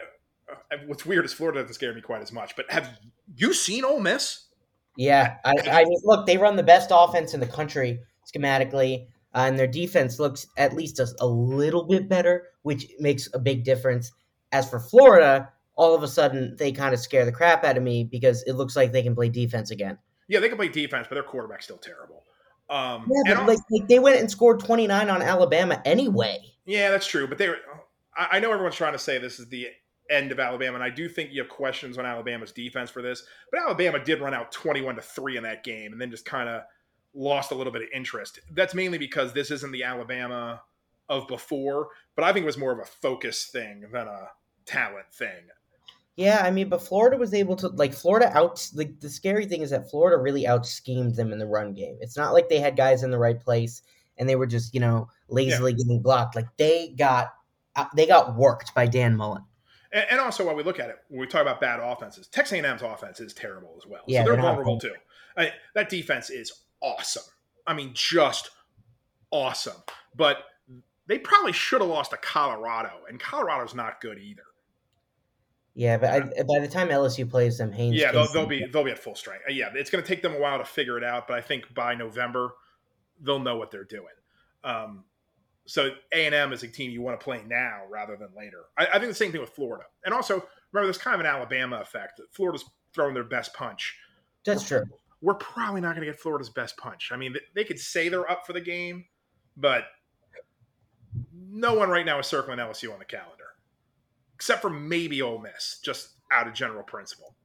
I, what's weird is Florida doesn't scare me quite as much. But have you seen Ole Miss? Yeah, I, I mean, look, they run the best offense in the country schematically, uh, and their defense looks at least a, a little bit better, which makes a big difference. As for Florida, all of a sudden they kind of scare the crap out of me because it looks like they can play defense again. Yeah, they can play defense, but their quarterback's still terrible. Um, Yeah, but like, like they went and scored 29 on Alabama anyway. Yeah, that's true. But they were. I I know everyone's trying to say this is the end of Alabama, and I do think you have questions on Alabama's defense for this. But Alabama did run out twenty-one to three in that game, and then just kind of lost a little bit of interest. That's mainly because this isn't the Alabama of before, but I think it was more of a focus thing than a talent thing. Yeah, I mean, but Florida was able to like Florida out. Like the scary thing is that Florida really out schemed them in the run game. It's not like they had guys in the right place and they were just you know lazily getting blocked. Like they got they got worked by Dan Mullen. And, and also, while we look at it, when we talk about bad offenses, Texas A&M's offense is terrible as well. Yeah, so they're they're vulnerable too. I, that defense is awesome. I mean, just awesome. But they probably should have lost to Colorado, and Colorado's not good either. Yeah, but I, by the time LSU plays them, Haynes. yeah, they'll, they'll be they'll be at full strength. Yeah, it's going to take them a while to figure it out, but I think by November they'll know what they're doing. Um, so A and M is a team you want to play now rather than later. I, I think the same thing with Florida, and also remember there's kind of an Alabama effect. Florida's throwing their best punch. That's true. We're probably not going to get Florida's best punch. I mean, they, could say they're up for the game, but no one right now is circling LSU on the calendar, except for maybe Ole Miss, just out of general principle.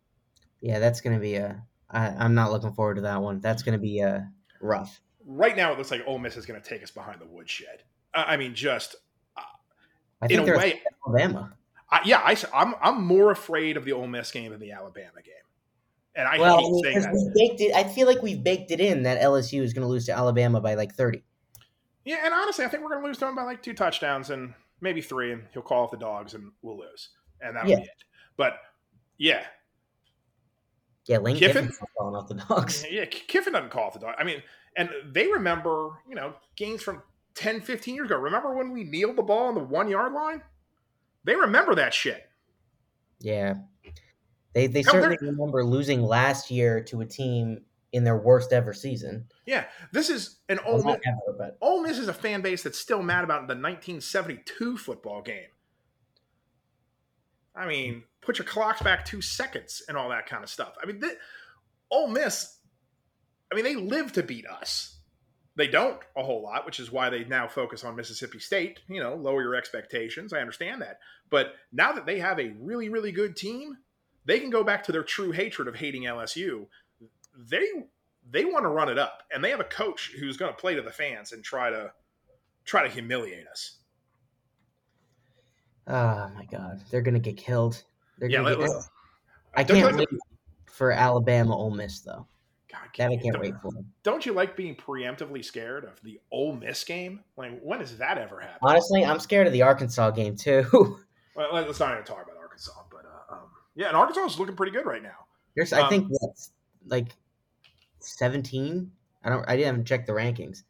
Yeah, that's gonna be a. I, I'm not looking forward to that one. That's gonna be uh, rough. right now it looks like Ole Miss is going to take us behind the woodshed. I I mean, just uh, I in a way, Alabama. I, yeah, I, am I'm more afraid of the Ole Miss game than the Alabama game, and I well, hate saying that. we baked it. I feel like we've baked it in that LSU is going to lose to Alabama by like 30. Yeah, and honestly, I think we're going to lose to him by like two touchdowns and maybe three, and he'll call off the dogs, and we'll lose, and that'll Yeah. be it. But yeah, Yeah, Lane Kiffin? Not off the dogs. yeah, Kiffin doesn't call off the dog. I mean, and they remember, you know, games from 10, 15 years ago. Remember when we kneeled the ball on the one yard line? They remember that shit. Yeah, they they Hell, certainly remember losing last year to a team in their worst ever season. Yeah, this is an Well, Ole Miss. ever, but Ole Miss is a fan base that's still mad about the 1972 football game. I mean, put your clocks back two seconds and all that kind of stuff. I mean, th- Ole Miss, I mean, they live to beat us. They don't a whole lot, which is why they now focus on Mississippi State. You know, lower your expectations. I understand that. But now that they have a really, really good team, they can go back to their true hatred of hating LSU. They they want to run it up, and they have a coach who's going to play to the fans and try to try to humiliate us. oh my god, they're going to get killed. They're Yeah, gonna let- get, let- I can't wait for Alabama Ole Miss though. That I can't don't, wait for. Don't you like being preemptively scared of the Ole Miss game? Like, when does that ever happen? Honestly, I'm scared of the Arkansas game too. well, let's not even talk about Arkansas, but uh, um, yeah, and Arkansas is looking pretty good right now. There's, I think, what, like 17. I don't. I didn't even check the rankings.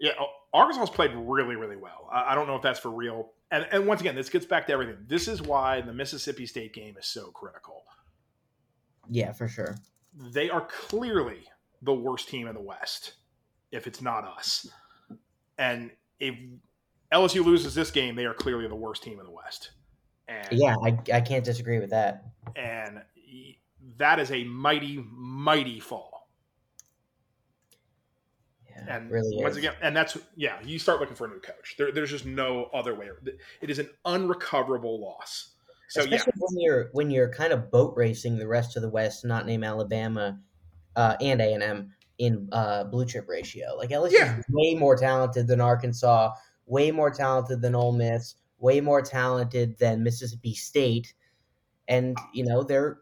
Yeah, Arkansas's played really, really well. I, I don't know if that's for real. And, and once again, this gets back to everything. This is why the Mississippi State game is so critical. Yeah, for sure. They are clearly the worst team in the West, if it's not us. And if LSU loses this game, they are clearly the worst team in the West. And, yeah, I, I can't disagree with that. And that is a mighty, mighty fall. Yeah, and really once is. again, and that's yeah, you start looking for a new coach. There, there's just no other way. It is an unrecoverable loss. So Especially yeah. when you're when you're kind of boat racing the rest of the West, not name Alabama uh, and A and M in uh, blue chip ratio. Like LSU Yeah. is way more talented than Arkansas, way more talented than Ole Miss, way more talented than Mississippi State, and you know they're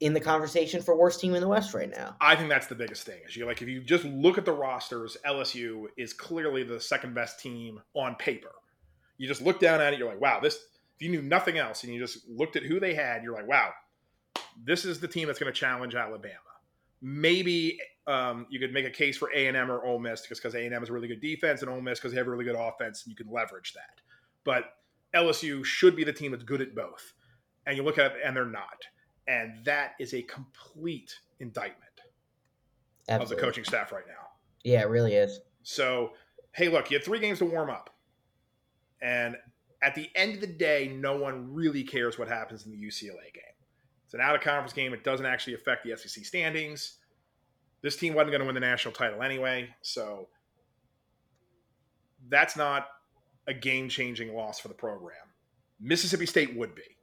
in the conversation for worst team in the West right now. I think that's the biggest thing. Is you like if you just look at the rosters, LSU is clearly the second best team on paper. You just look down at it, you're like, wow, this. If you knew nothing else and you just looked at who they had, you're like, wow, this is the team that's going to challenge Alabama. Maybe um, you could make a case for A and M or Ole Miss because because A and M is a really good defense and Ole Miss because they have a really good offense and you can leverage that. But LSU should be the team that's good at both. And you look at it and they're not. And that is a complete indictment Absolutely. of the coaching staff right now. Yeah, it really is. So, hey, look, you had three games to warm up. And at the end of the day, no one really cares what happens in the UCLA game. It's an out of conference game. It doesn't actually affect the SEC standings. This team wasn't going to win the national title anyway. So, that's not a game changing loss for the program. Mississippi State would be.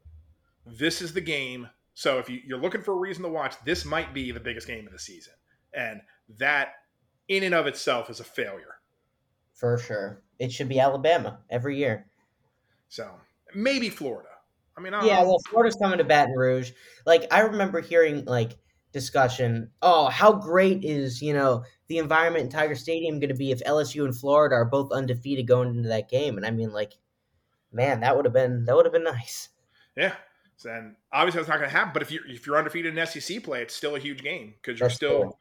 This is the game. So, if you, you're looking for a reason to watch, this might be the biggest game of the season. And that, in and of itself, is a failure. For sure. It should be Alabama every year. So maybe Florida. I mean, I yeah, well, Florida's coming to Baton Rouge. Like, I remember hearing, like, discussion. Oh, how great is, you know, the environment in Tiger Stadium going to be if LSU and Florida are both undefeated going into that game? And I mean, like, man, that would have been, that would have been nice. Yeah. And obviously that's not going to happen. But if you're, if you're undefeated in SEC play, it's still a huge game because you're That's still, true.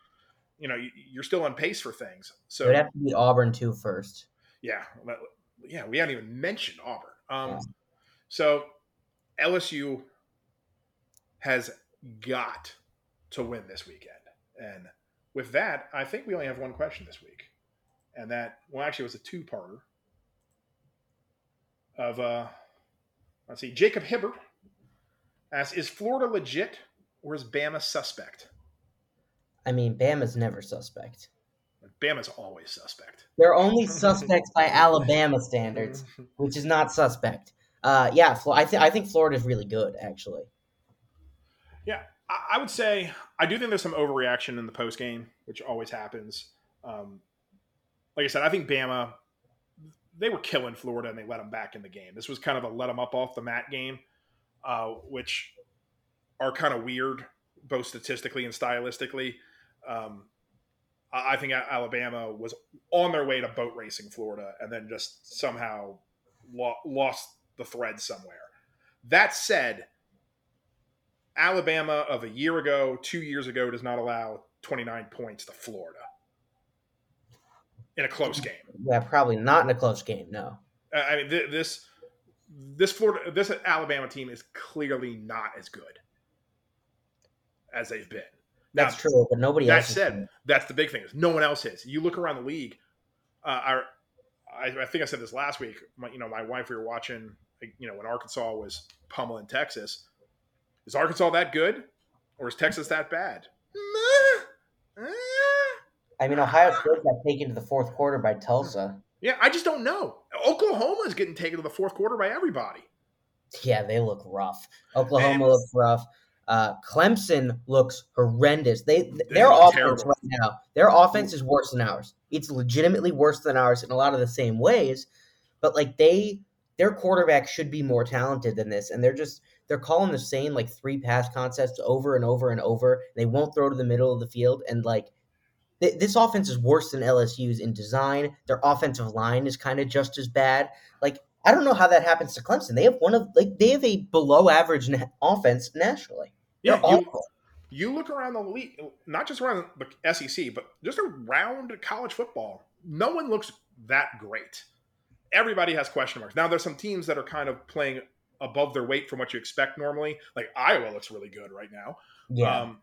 you know, you're still on pace for things. So It would have to beat Auburn, too, first. yeah, yeah, we haven't even mentioned Auburn. Um, Yeah. So LSU has got to win this weekend, and with that, I think we only have one question this week, and that well, actually, it was a two-parter of uh, let's see, Jacob Hibbert asks, "Is Florida legit or is Bama suspect?" I mean, Bama's never suspect. Bama's always suspect. They're only suspects by Alabama standards, which is not suspect. Uh, yeah, Flo- I, th- I think Florida's really good, actually. Yeah, I, I would say I do think there's some overreaction in the post game, which always happens. Um, like I said, I think Bama they were killing Florida and they let them back in the game. This was kind of a let them up off the mat game, uh, which are kind of weird, both statistically and stylistically. Um, I think Alabama was on their way to boat racing Florida and then just somehow lo- lost the thread somewhere. That said, Alabama of a year ago, two years ago, does not allow 29 points to Florida in a close game. Yeah, probably not in a close game, no. Uh, I mean, th- this this Florida this Alabama team is clearly not as good as they've been. That's Now, true, but nobody That else. is said, that's the big thing is no one else is. You look around the league. Uh, I, I I think I said this last week. My, you know, my wife we were watching. You know, when Arkansas was pummeling Texas. Is Arkansas that good, or is Texas that bad? I mean, Ohio State got taken to the fourth quarter by Tulsa. Yeah, I just don't know. Oklahoma is getting taken to the fourth quarter by everybody. Yeah, they look rough. Oklahoma And- looks rough. Uh, Clemson looks horrendous. They their look offense terrible. right now, their offense is worse than ours. It's legitimately worse than ours in a lot of the same ways. But like they, their quarterback should be more talented than this, and they're just they're calling the same like three pass concepts over and over and over. They won't throw to the middle of the field, and like th- this offense is worse than LSU's in design. Their offensive line is kind of just as bad. Like I don't know how that happens to Clemson. They have one of like they have a below average na- offense nationally. Yeah, you, you look around the league, not just around the SEC, but just around college football. No one looks that great. Everybody has question marks. Now, there's some teams that are kind of playing above their weight from what you expect normally. Like Iowa looks really good right now. Yeah, Um,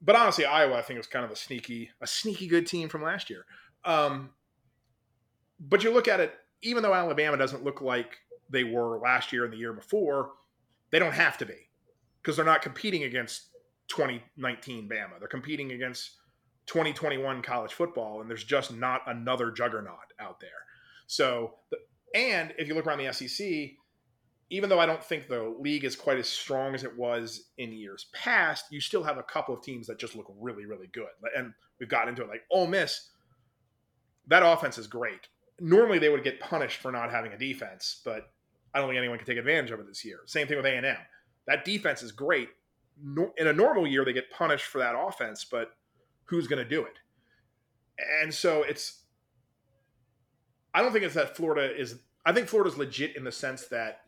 but honestly, Iowa, I think was kind of a sneaky, a sneaky good team from last year. Um, but you look at it, even though Alabama doesn't look like they were last year and the year before, they don't have to be because they're not competing against 2019 Bama. They're competing against 2021 college football, and there's just not another juggernaut out there. So, and if you look around the SEC, even though I don't think the league is quite as strong as it was in years past, you still have a couple of teams that just look really, really good. And we've gotten into it like Ole Miss, that offense is great. Normally they would get punished for not having a defense, but I don't think anyone can take advantage of it this year. Same thing with A&M. That defense is great. In a normal year, they get punished for that offense, but who's going to do it? And so it's, I don't think it's that Florida is, I think Florida's legit in the sense that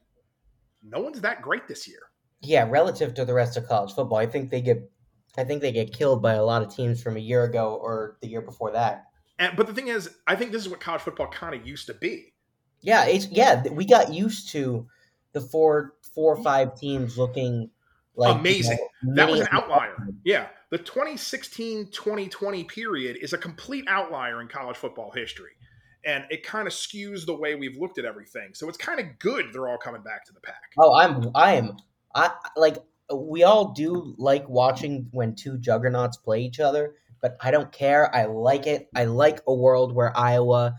no one's that great this year. yeah. Relative to the rest of college football, I think they get, I think they get killed by a lot of teams from a year ago or the year before that. And but the thing is, I think this is what college football kind of used to be. Yeah, it's yeah. We got used to the four, four or five teams looking like you Amazing. know, That was an outlier. Yeah, the 2016-2020 period is a complete outlier in college football history. And it kind of skews the way we've looked at everything. So it's kind of good they're all coming back to the pack. Oh, I'm I am I like we all do like watching when two juggernauts play each other, but I don't care. I like it. I like a world where Iowa,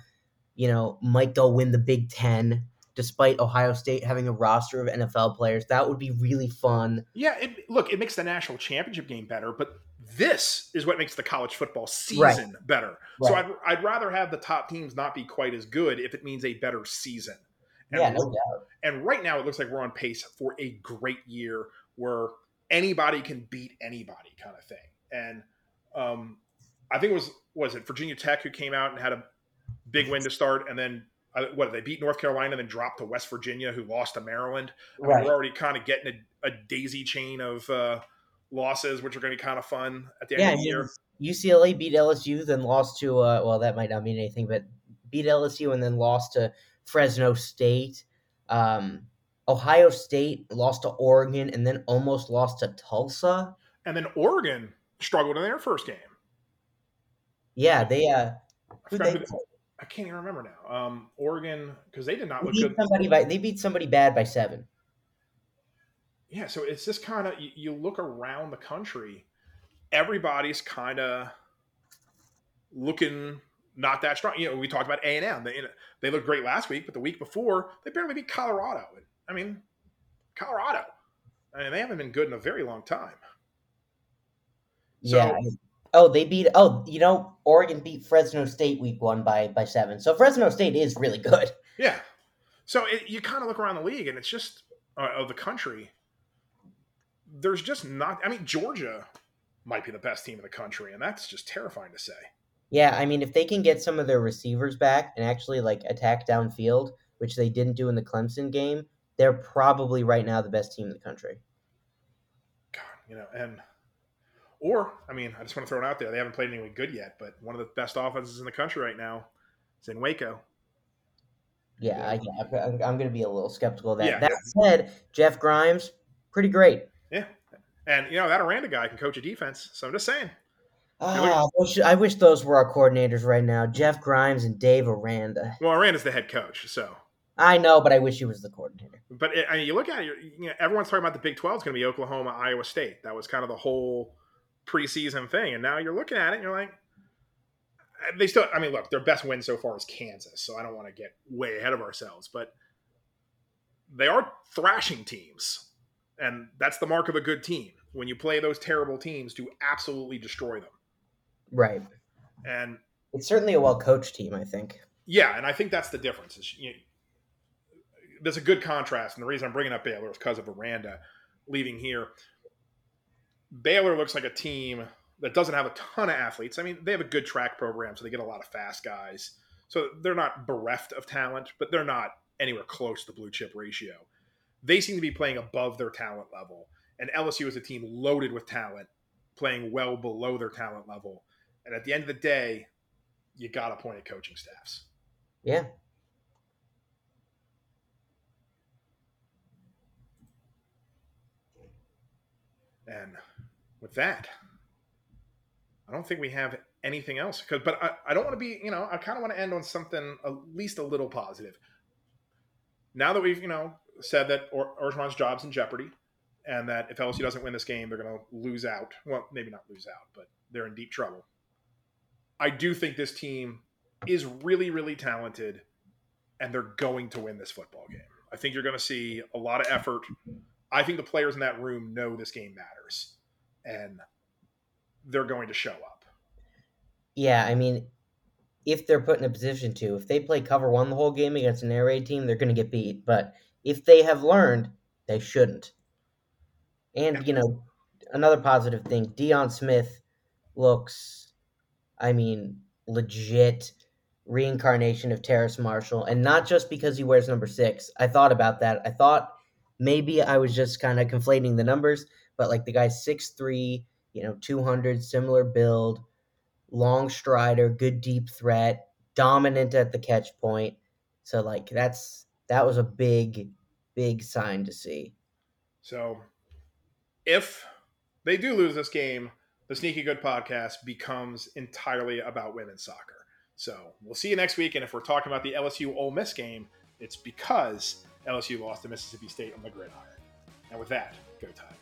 you know, might go win the Big 10 despite Ohio State having a roster of NFL players. That would be really fun. Yeah, it, look, it makes the national championship game better, but this is what makes the college football season Right. better. So I'd, I'd rather have the top teams not be quite as good if it means a better season. And Yeah, no doubt. And right now, it looks like we're on pace for a great year where anybody can beat anybody, kind of thing. And um, I think it was was it Virginia Tech who came out and had a big win to start, and then uh, what they beat North Carolina, and then dropped to West Virginia, who lost to Maryland. I mean, we're already kind of getting a, a daisy chain of uh, losses, which are going to be kind of fun at the end Yeah, of the year. UCLA beat LSU, then lost to uh, well, that might not mean anything, but beat LSU and then lost to Fresno State. Um, Ohio State lost to Oregon and then almost lost to Tulsa. And then Oregon struggled in their first game. Yeah, they uh, I, who they, I can't even remember now. Um, Oregon because they did not they look beat good. somebody by they beat somebody bad by seven. yeah so it's just kind of you, you look around the country everybody's kind of looking not that strong you know we talked about a&m they, they looked great last week but the week before they barely beat colorado i mean colorado I mean, they haven't been good in a very long time So- yeah. Oh, they beat. Oh, you know, Oregon beat Fresno State week one by by seven. So Fresno State is really good. yeah so it, you kind of look around the league and it's just uh, of the country there's just not i mean georgia might be the best team in the country and that's just terrifying to say Yeah, I mean, if they can get some of their receivers back and actually like attack downfield, which they didn't do in the Clemson game, they're probably right now the best team in the country. God, you know, and or I mean, I just want to throw it out there. They haven't played anyone good yet, but one of the best offenses in the country right now is in Waco. Yeah, I, yeah I'm, I'm going to be a little skeptical of that. Yeah, that yeah. said, Jeff Grimes, pretty great. Yeah, and you know that Aranda guy can coach a defense. So I'm just saying. Ah, look- I wish- I wish those were our coordinators right now, Jeff Grimes and Dave Aranda. Well, Aranda's the head coach, so. I know, but I wish he was the coordinator. But it, I mean, you look at it. you're- You know, everyone's talking about the Big 12 is going to be Oklahoma, Iowa State. That was kind of the whole preseason thing, and now you're looking at it, and you're like, uh, they still. I mean, look, their best win so far is Kansas, so I don't want to get way ahead of ourselves, but they are thrashing teams, and that's the mark of a good team. When you play those terrible teams, to absolutely destroy them, Right. and It's certainly a well coached team, I think. Yeah, and I think that's the difference. Is you there's a good contrast, and the reason I'm bringing up Baylor is because of Aranda. leaving here. Baylor looks like a team that doesn't have a ton of athletes. I mean, they have a good track program, so they get a lot of fast guys. So they're not bereft of talent, but they're not anywhere close to the blue chip ratio. They seem to be playing above their talent level. And LSU is a team loaded with talent, playing well below their talent level. And at the end of the day, you got to point at coaching staffs. Yeah. And with that, I don't think we have anything else. Because, but I, I don't want to be, you know, I kind of want to end on something at least a little positive. Now that we've, you know, said that or- Orgeron's job's in jeopardy, and that if LSU doesn't win this game, they're going to lose out. Well, maybe not lose out, but they're in deep trouble. I do think this team is really, really talented, and they're going to win this football game. I think you're going to see a lot of effort. I think the players in that room know this game matters, and they're going to show up. Yeah, I mean, if they're put in a position to, if they play cover one the whole game against an air raid team, they're going to get beat. But if they have learned, they shouldn't. And, you know, another positive thing Deion Smith looks, I mean, legit reincarnation of Terrace Marshall. And not just because he wears number six. I thought about that. I thought maybe I was just kind of conflating the numbers, but like the guy's six three, you know, 200, similar build, long strider, good deep threat, dominant at the catch point. So, like, that's that was a big, big sign to see. So, if they do lose this game, the Sneaky Good podcast becomes entirely about women's soccer. So we'll see you next week. And if we're talking about the LSU Ole Miss game, it's because LSU lost to Mississippi State on the gridiron. And with that, go Tigers.